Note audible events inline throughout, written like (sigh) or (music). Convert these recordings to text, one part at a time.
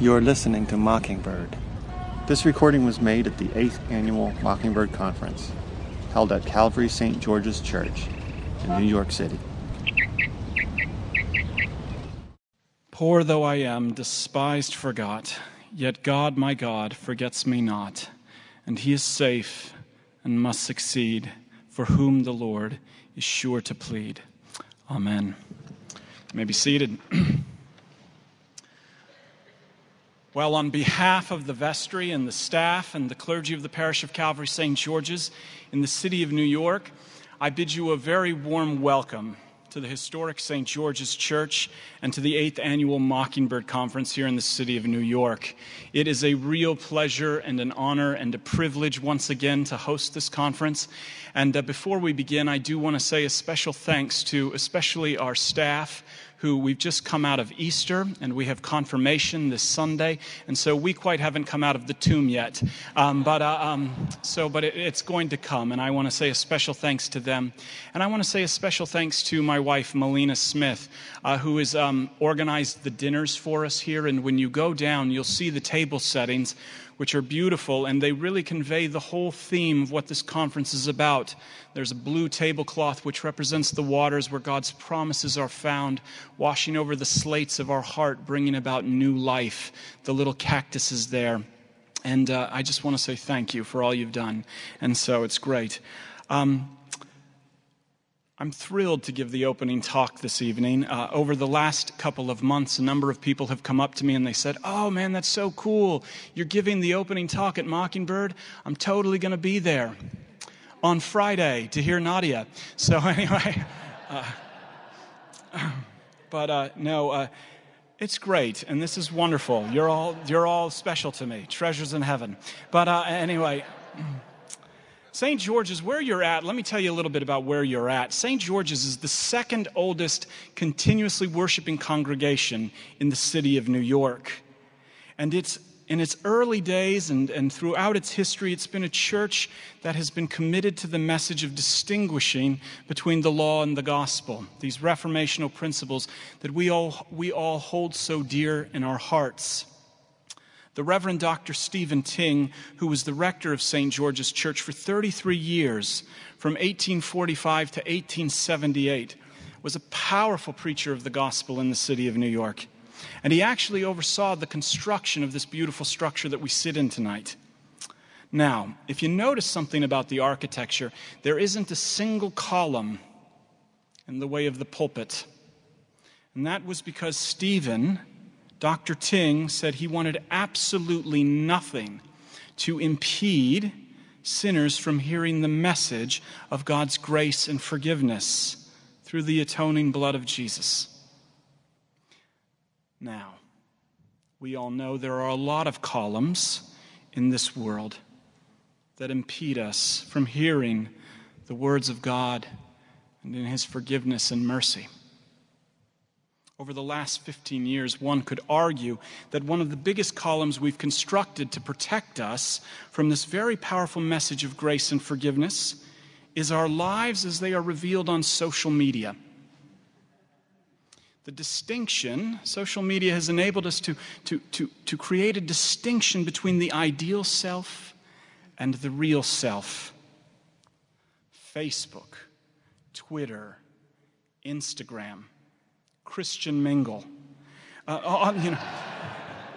You're listening to Mockingbird. This recording was made at the 8th Annual Mockingbird Conference, held at Calvary St. George's Church in New York City. Poor though I am, despised, forgot, yet God, my God, forgets me not, and he is safe and must succeed, for whom the Lord is sure to plead. Amen. You may be seated. (clears throat) well, on behalf of the vestry and the staff and the clergy of the parish of Calvary St. George's in the city of New York, I bid you a very warm welcome to the historic St. George's Church and to the 8th Annual Mockingbird Conference here in the city of New York. It is a real pleasure and an honor and a privilege once again to host this conference. And uh, before we begin, I do want to say a special thanks to especially our staff who we've just come out of Easter and we have confirmation this Sunday, and so we quite haven't come out of the tomb yet. Um, but uh, um, so, but it, it's going to come, and I want to say a special thanks to them, and I want to say a special thanks to my wife Melina Smith, uh, who has um, organized the dinners for us here. And when you go down, you'll see the table settings which are beautiful, and they really convey the whole theme of what this conference is about. There's a blue tablecloth which represents the waters where God's promises are found, washing over the slates of our heart, bringing about new life. The little cactus is there. And uh, I just want to say thank you for all you've done. And so it's great. Um, I'm thrilled to give the opening talk this evening. Uh, over the last couple of months, a number of people have come up to me and they said, Oh man, that's so cool. You're giving the opening talk at Mockingbird. I'm totally going to be there on Friday to hear Nadia. So, (laughs) anyway, uh, (laughs) but uh, no, uh, it's great and this is wonderful. You're all, you're all special to me, treasures in heaven. But uh, anyway, (clears throat) St. George's, where you're at, let me tell you a little bit about where you're at. St. George's is the second oldest continuously worshiping congregation in the city of New York. And it's in its early days and, and throughout its history, it's been a church that has been committed to the message of distinguishing between the law and the gospel, these reformational principles that we all, we all hold so dear in our hearts. The Reverend Dr. Stephen Tyng, who was the rector of St. George's Church for 33 years, from 1845 to 1878, was a powerful preacher of the gospel in the city of New York. And he actually oversaw the construction of this beautiful structure that we sit in tonight. Now, if you notice something about the architecture, there isn't a single column in the way of the pulpit. And that was because Stephen Dr. Tyng said he wanted absolutely nothing to impede sinners from hearing the message of God's grace and forgiveness through the atoning blood of Jesus. Now, we all know there are a lot of columns in this world that impede us from hearing the words of God and in His forgiveness and mercy. Over the last 15 years, one could argue that one of the biggest columns we've constructed to protect us from this very powerful message of grace and forgiveness is our lives as they are revealed on social media. The distinction, social media has enabled us to, to, to, to create a distinction between the ideal self and the real self. Facebook, Twitter, Instagram Christian mingle. Uh, uh, you know,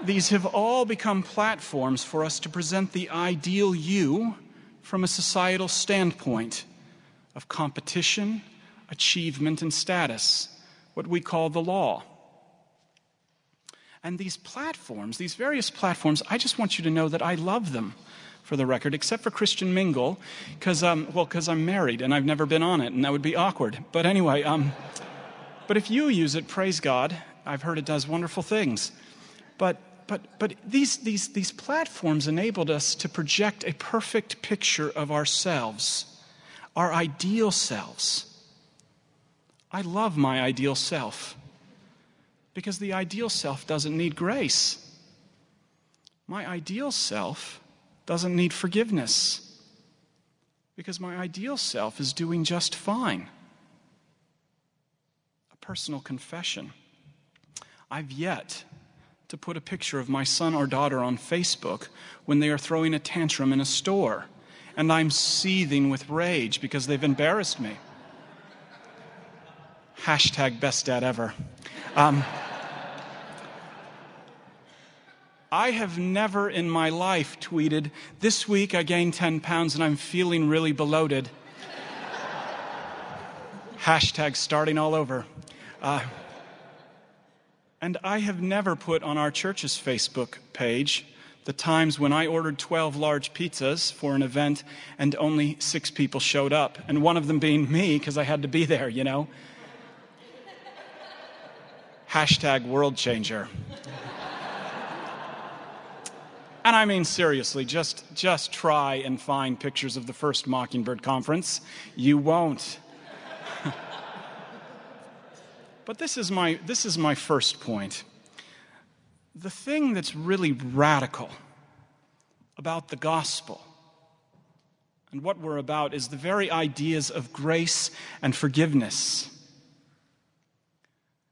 these have all become platforms for us to present the ideal you from a societal standpoint of competition, achievement, and status, what we call the law. And these platforms, these various platforms, I just want you to know that I love them for the record, except for Christian Mingle, because um, well, because I'm married and I've never been on it, and that would be awkward. But anyway, um, but if you use it, praise God. I've heard it does wonderful things. But, but, but these, these, these platforms enabled us to project a perfect picture of ourselves, our ideal selves. I love my ideal self because the ideal self doesn't need grace. My ideal self doesn't need forgiveness because my ideal self is doing just fine personal confession. I've yet to put a picture of my son or daughter on Facebook when they are throwing a tantrum in a store, and I'm seething with rage because they've embarrassed me. Hashtag best dad ever. Um, I have never in my life tweeted, This week I gained 10 pounds and I'm feeling really bloated. Hashtag starting all over. Uh, and I have never put on our church's Facebook page the times when I ordered 12 large pizzas for an event and only six people showed up, and one of them being me because I had to be there, you know? Hashtag world changer. And I mean seriously, just just try and find pictures of the first Mockingbird conference. You won't. But this is my this is my first point. The thing that's really radical about the gospel and what we're about is the very ideas of grace and forgiveness.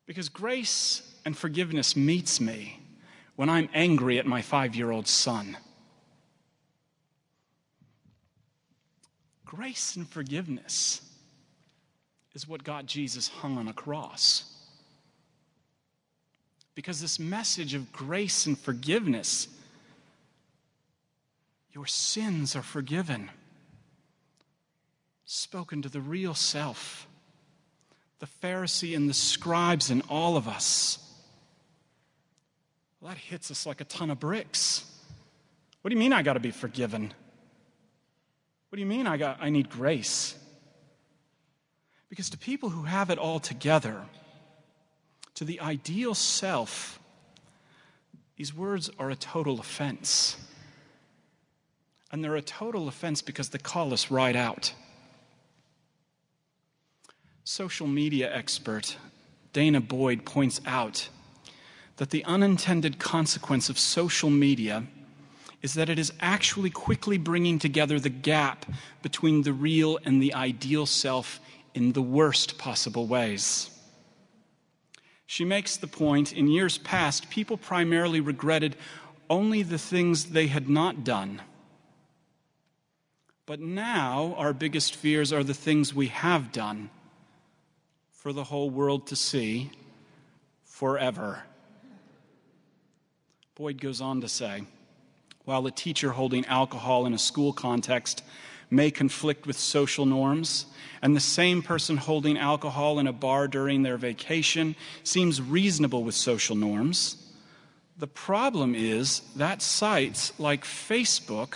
Because grace and forgiveness meets me when I'm angry at my five year old son. Grace and forgiveness is what got Jesus hung on a cross. Because this message of grace and forgiveness, your sins are forgiven, spoken to the real self, the Pharisee and the scribes and all of us. Well, that hits us like a ton of bricks. What do you mean I got to be forgiven? What do you mean I, got, I need grace? Because to people who have it all together, to the ideal self, these words are a total offense. And they're a total offense because they call us right out. Social media expert Danah Boyd points out that the unintended consequence of social media is that it is actually quickly bringing together the gap between the real and the ideal self in the worst possible ways. She makes the point in years past, people primarily regretted only the things they had not done. But now, our biggest fears are the things we have done for the whole world to see forever. Boyd goes on to say while a teacher holding alcohol in a school context may conflict with social norms, and the same person holding alcohol in a bar during their vacation seems reasonable with social norms, the problem is that sites like Facebook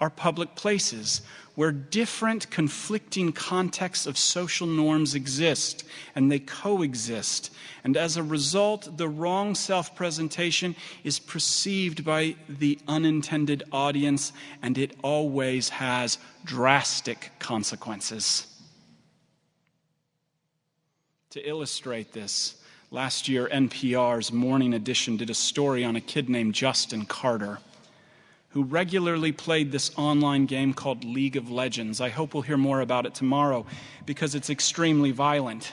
are public places where different conflicting contexts of social norms exist and they coexist. And as a result, the wrong self presentation is perceived by the unintended audience and it always has drastic consequences. To illustrate this, last year NPR's Morning Edition did a story on a kid named Justin Carter who regularly played this online game called League of Legends. I hope we'll hear more about it tomorrow because it's extremely violent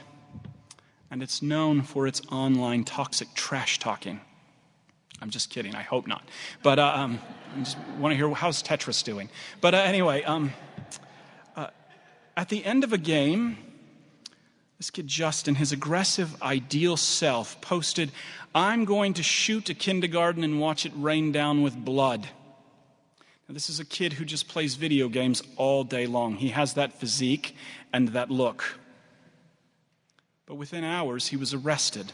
and it's known for its online toxic trash talking. I'm just kidding. I hope not. But uh, um, I just want to hear how's Tetris doing. But uh, anyway, um, uh, at the end of a game, this kid Justin, his aggressive, ideal self, posted, I'm going to shoot a kindergarten and watch it rain down with blood. This is a kid who just plays video games all day long. He has that physique and that look. But within hours, he was arrested.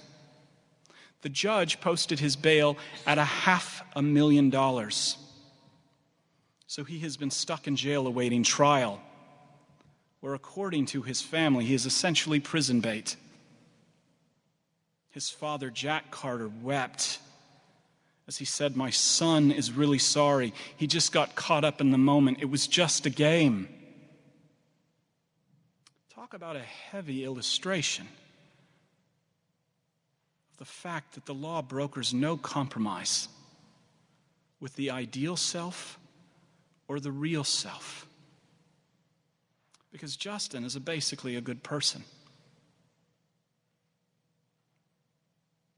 The judge posted his bail at a half a million dollars. So he has been stuck in jail awaiting trial, where, according to his family, he is essentially prison bait. His father, Jack Carter, wept as he said, My son is really sorry. He just got caught up in the moment. It was just a game. Talk about a heavy illustration of the fact that the law brokers no compromise with the ideal self or the real self. Because Justin is a basically a good person.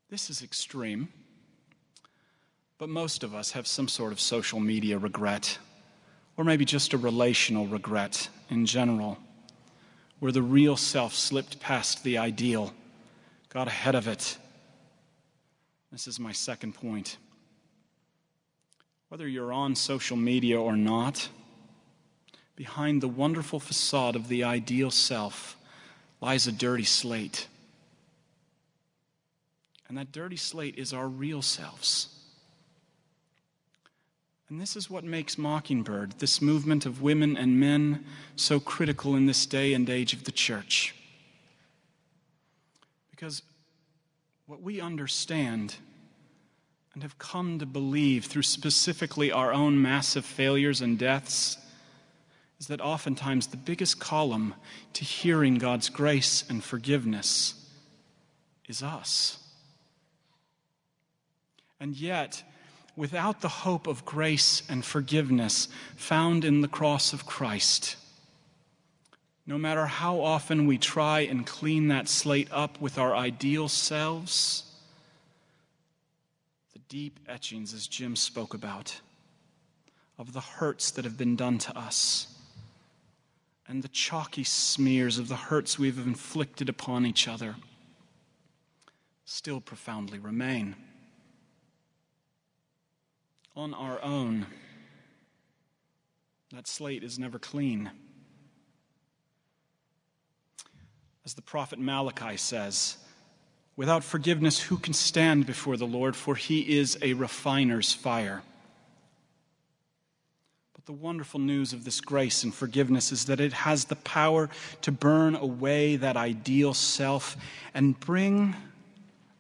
This is extreme. But most of us have some sort of social media regret, or maybe just a relational regret in general, where the real self slipped past the ideal, got ahead of it. This is my second point. Whether you're on social media or not, behind the wonderful facade of the ideal self lies a dirty slate. And that dirty slate is our real selves. And this is what makes Mockingbird, this movement of women and men, so critical in this day and age of the church. Because what we understand and have come to believe through specifically our own massive failures and deaths is that oftentimes the biggest column to hearing God's grace and forgiveness is us. And yet, without the hope of grace and forgiveness found in the cross of Christ, no matter how often we try and clean that slate up with our ideal selves, the deep etchings, as Jim spoke about, of the hurts that have been done to us and the chalky smears of the hurts we've inflicted upon each other still profoundly remain. On our own, that slate is never clean. As the prophet Malachi says, without forgiveness, who can stand before the Lord? For he is a refiner's fire. But the wonderful news of this grace and forgiveness is that it has the power to burn away that ideal self and bring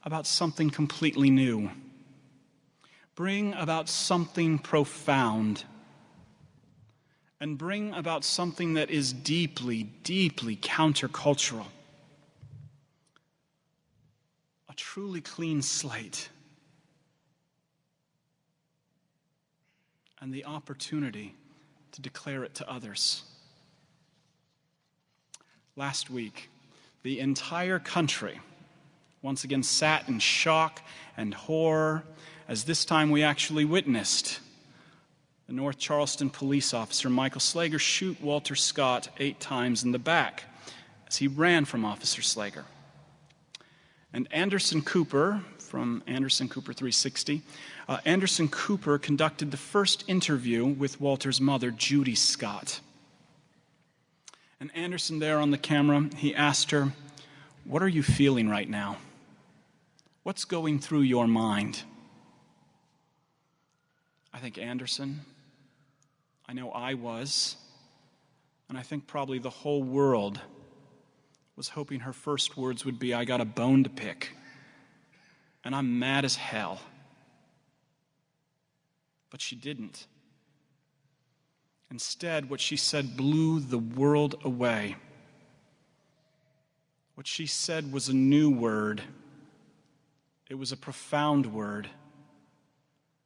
about something completely new. Bring about something profound. And bring about something that is deeply, deeply countercultural. A truly clean slate and the opportunity to declare it to others. Last week, the entire country once again sat in shock and horror as this time we actually witnessed the North Charleston police officer Michael Slager shoot Walter Scott eight times in the back as he ran from Officer Slager. And Anderson Cooper from Anderson Cooper 360 uh, Anderson Cooper conducted the first interview with Walter's mother, Judy Scott. And Anderson, there on the camera, he asked her, What are you feeling right now? What's going through your mind? I think Anderson, I know I was, and I think probably the whole world was hoping her first words would be, I got a bone to pick, and I'm mad as hell. But she didn't. Instead, what she said blew the world away. What she said was a new word. It was a profound word.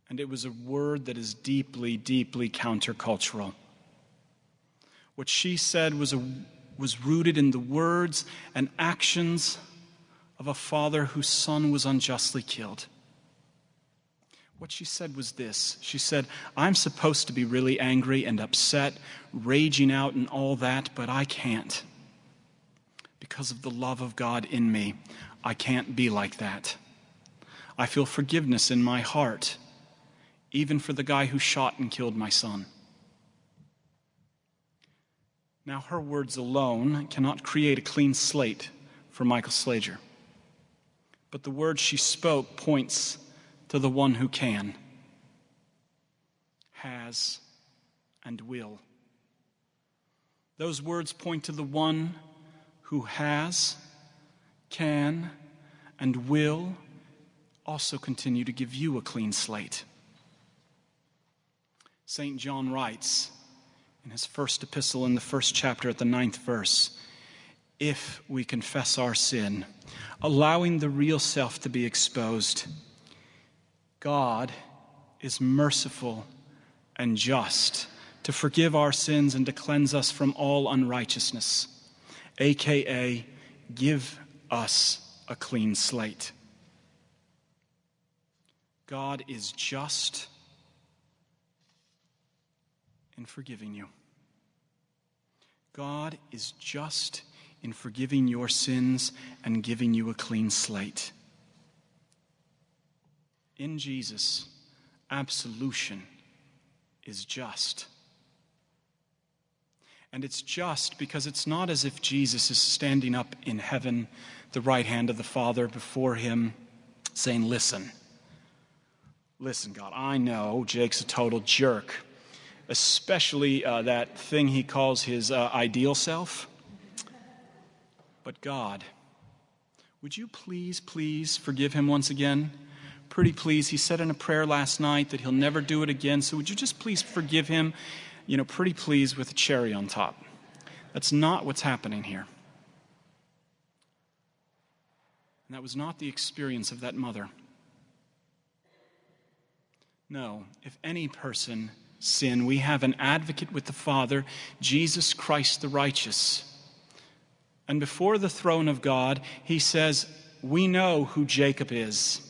And it was a word that is deeply, deeply countercultural. What she said was, a, was rooted in the words and actions of a father whose son was unjustly killed. What she said was this She said, I'm supposed to be really angry and upset, raging out and all that, but I can't. Because of the love of God in me, I can't be like that. I feel forgiveness in my heart, even for the guy who shot and killed my son. Now, her words alone cannot create a clean slate for Michael Slager. But the words she spoke points to the one who can, has, and will. Those words point to the one who has, can, and will also continue to give you a clean slate. St. John writes in his first epistle in the first chapter at the ninth verse if we confess our sin, allowing the real self to be exposed, God is merciful and just to forgive our sins and to cleanse us from all unrighteousness, aka give us a clean slate. God is just in forgiving you. God is just in forgiving your sins and giving you a clean slate. In Jesus, absolution is just. And it's just because it's not as if Jesus is standing up in heaven, the right hand of the Father before him, saying, Listen, listen, God, I know Jake's a total jerk, especially uh, that thing he calls his uh, ideal self. But God, would you please, please forgive him once again? Pretty please. He said in a prayer last night that he'll never do it again. So would you just please forgive him you know, pretty please with a cherry on top. That's not what's happening here. And that was not the experience of that mother. No, if any person sin, we have an advocate with the Father, Jesus Christ the righteous. And before the throne of God, he says, We know who Jacob is,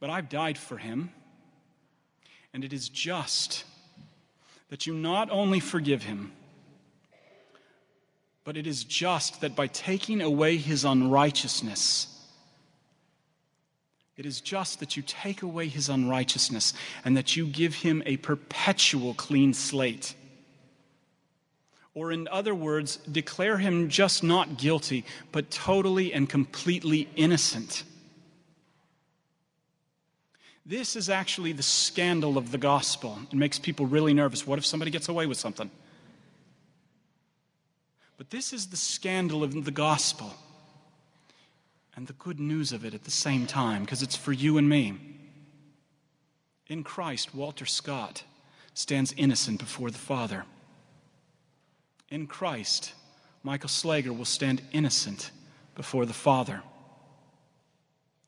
but I've died for him, and it is just that you not only forgive him, but it is just that by taking away his unrighteousness, it is just that you take away his unrighteousness and that you give him a perpetual clean slate. Or, in other words, declare him just not guilty, but totally and completely innocent. This is actually the scandal of the gospel. It makes people really nervous. What if somebody gets away with something? But this is the scandal of the gospel and the good news of it at the same time, because it's for you and me. In Christ, Walter Scott stands innocent before the Father. In Christ, Michael Slager will stand innocent before the Father.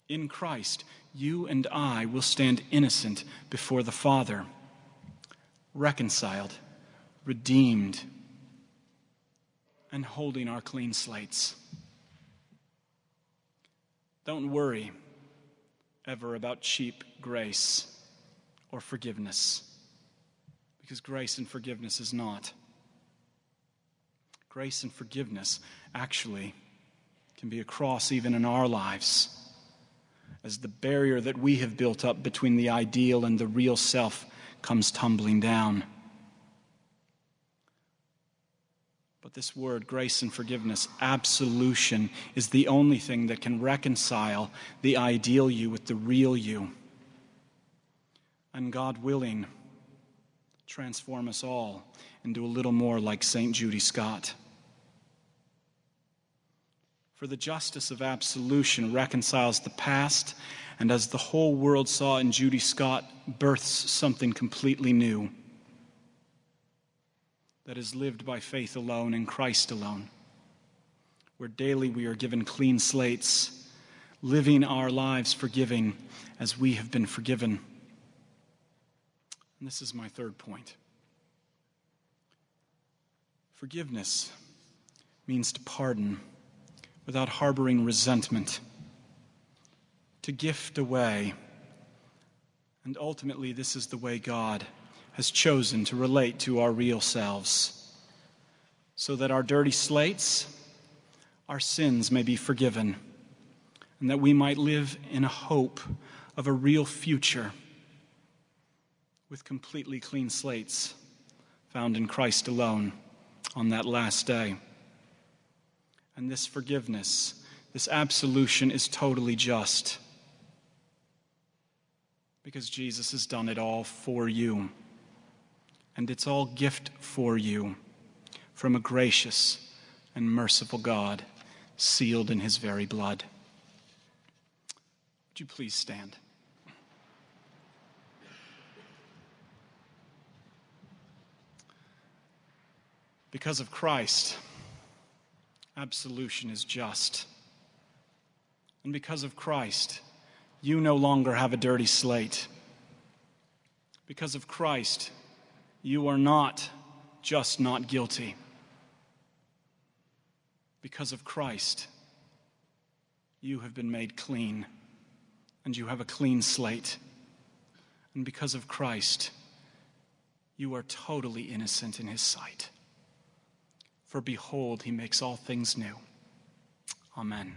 In Christ, you and I will stand innocent before the Father, reconciled, redeemed, and holding our clean slates. Don't worry ever about cheap grace or forgiveness, because grace and forgiveness is not. Grace and forgiveness actually can be a cross even in our lives as the barrier that we have built up between the ideal and the real self comes tumbling down. But this word, grace and forgiveness, absolution, is the only thing that can reconcile the ideal you with the real you. And God willing, transform us all into a little more like St. Judy Scott. For the justice of absolution reconciles the past, and as the whole world saw in Judy Scott, births something completely new that is lived by faith alone in Christ alone, where daily we are given clean slates, living our lives forgiving as we have been forgiven. And this is my third point. Forgiveness means to pardon without harboring resentment, to gift away. And ultimately, this is the way God has chosen to relate to our real selves, so that our dirty slates, our sins may be forgiven, and that we might live in a hope of a real future with completely clean slates found in Christ alone on that last day. And this forgiveness, this absolution is totally just because Jesus has done it all for you. And it's all gift for you from a gracious and merciful God, sealed in his very blood. Would you please stand? Because of Christ, absolution is just. And because of Christ, you no longer have a dirty slate. Because of Christ, you are not just not guilty. Because of Christ, you have been made clean and you have a clean slate. And because of Christ, you are totally innocent in his sight. For behold, he makes all things new. Amen.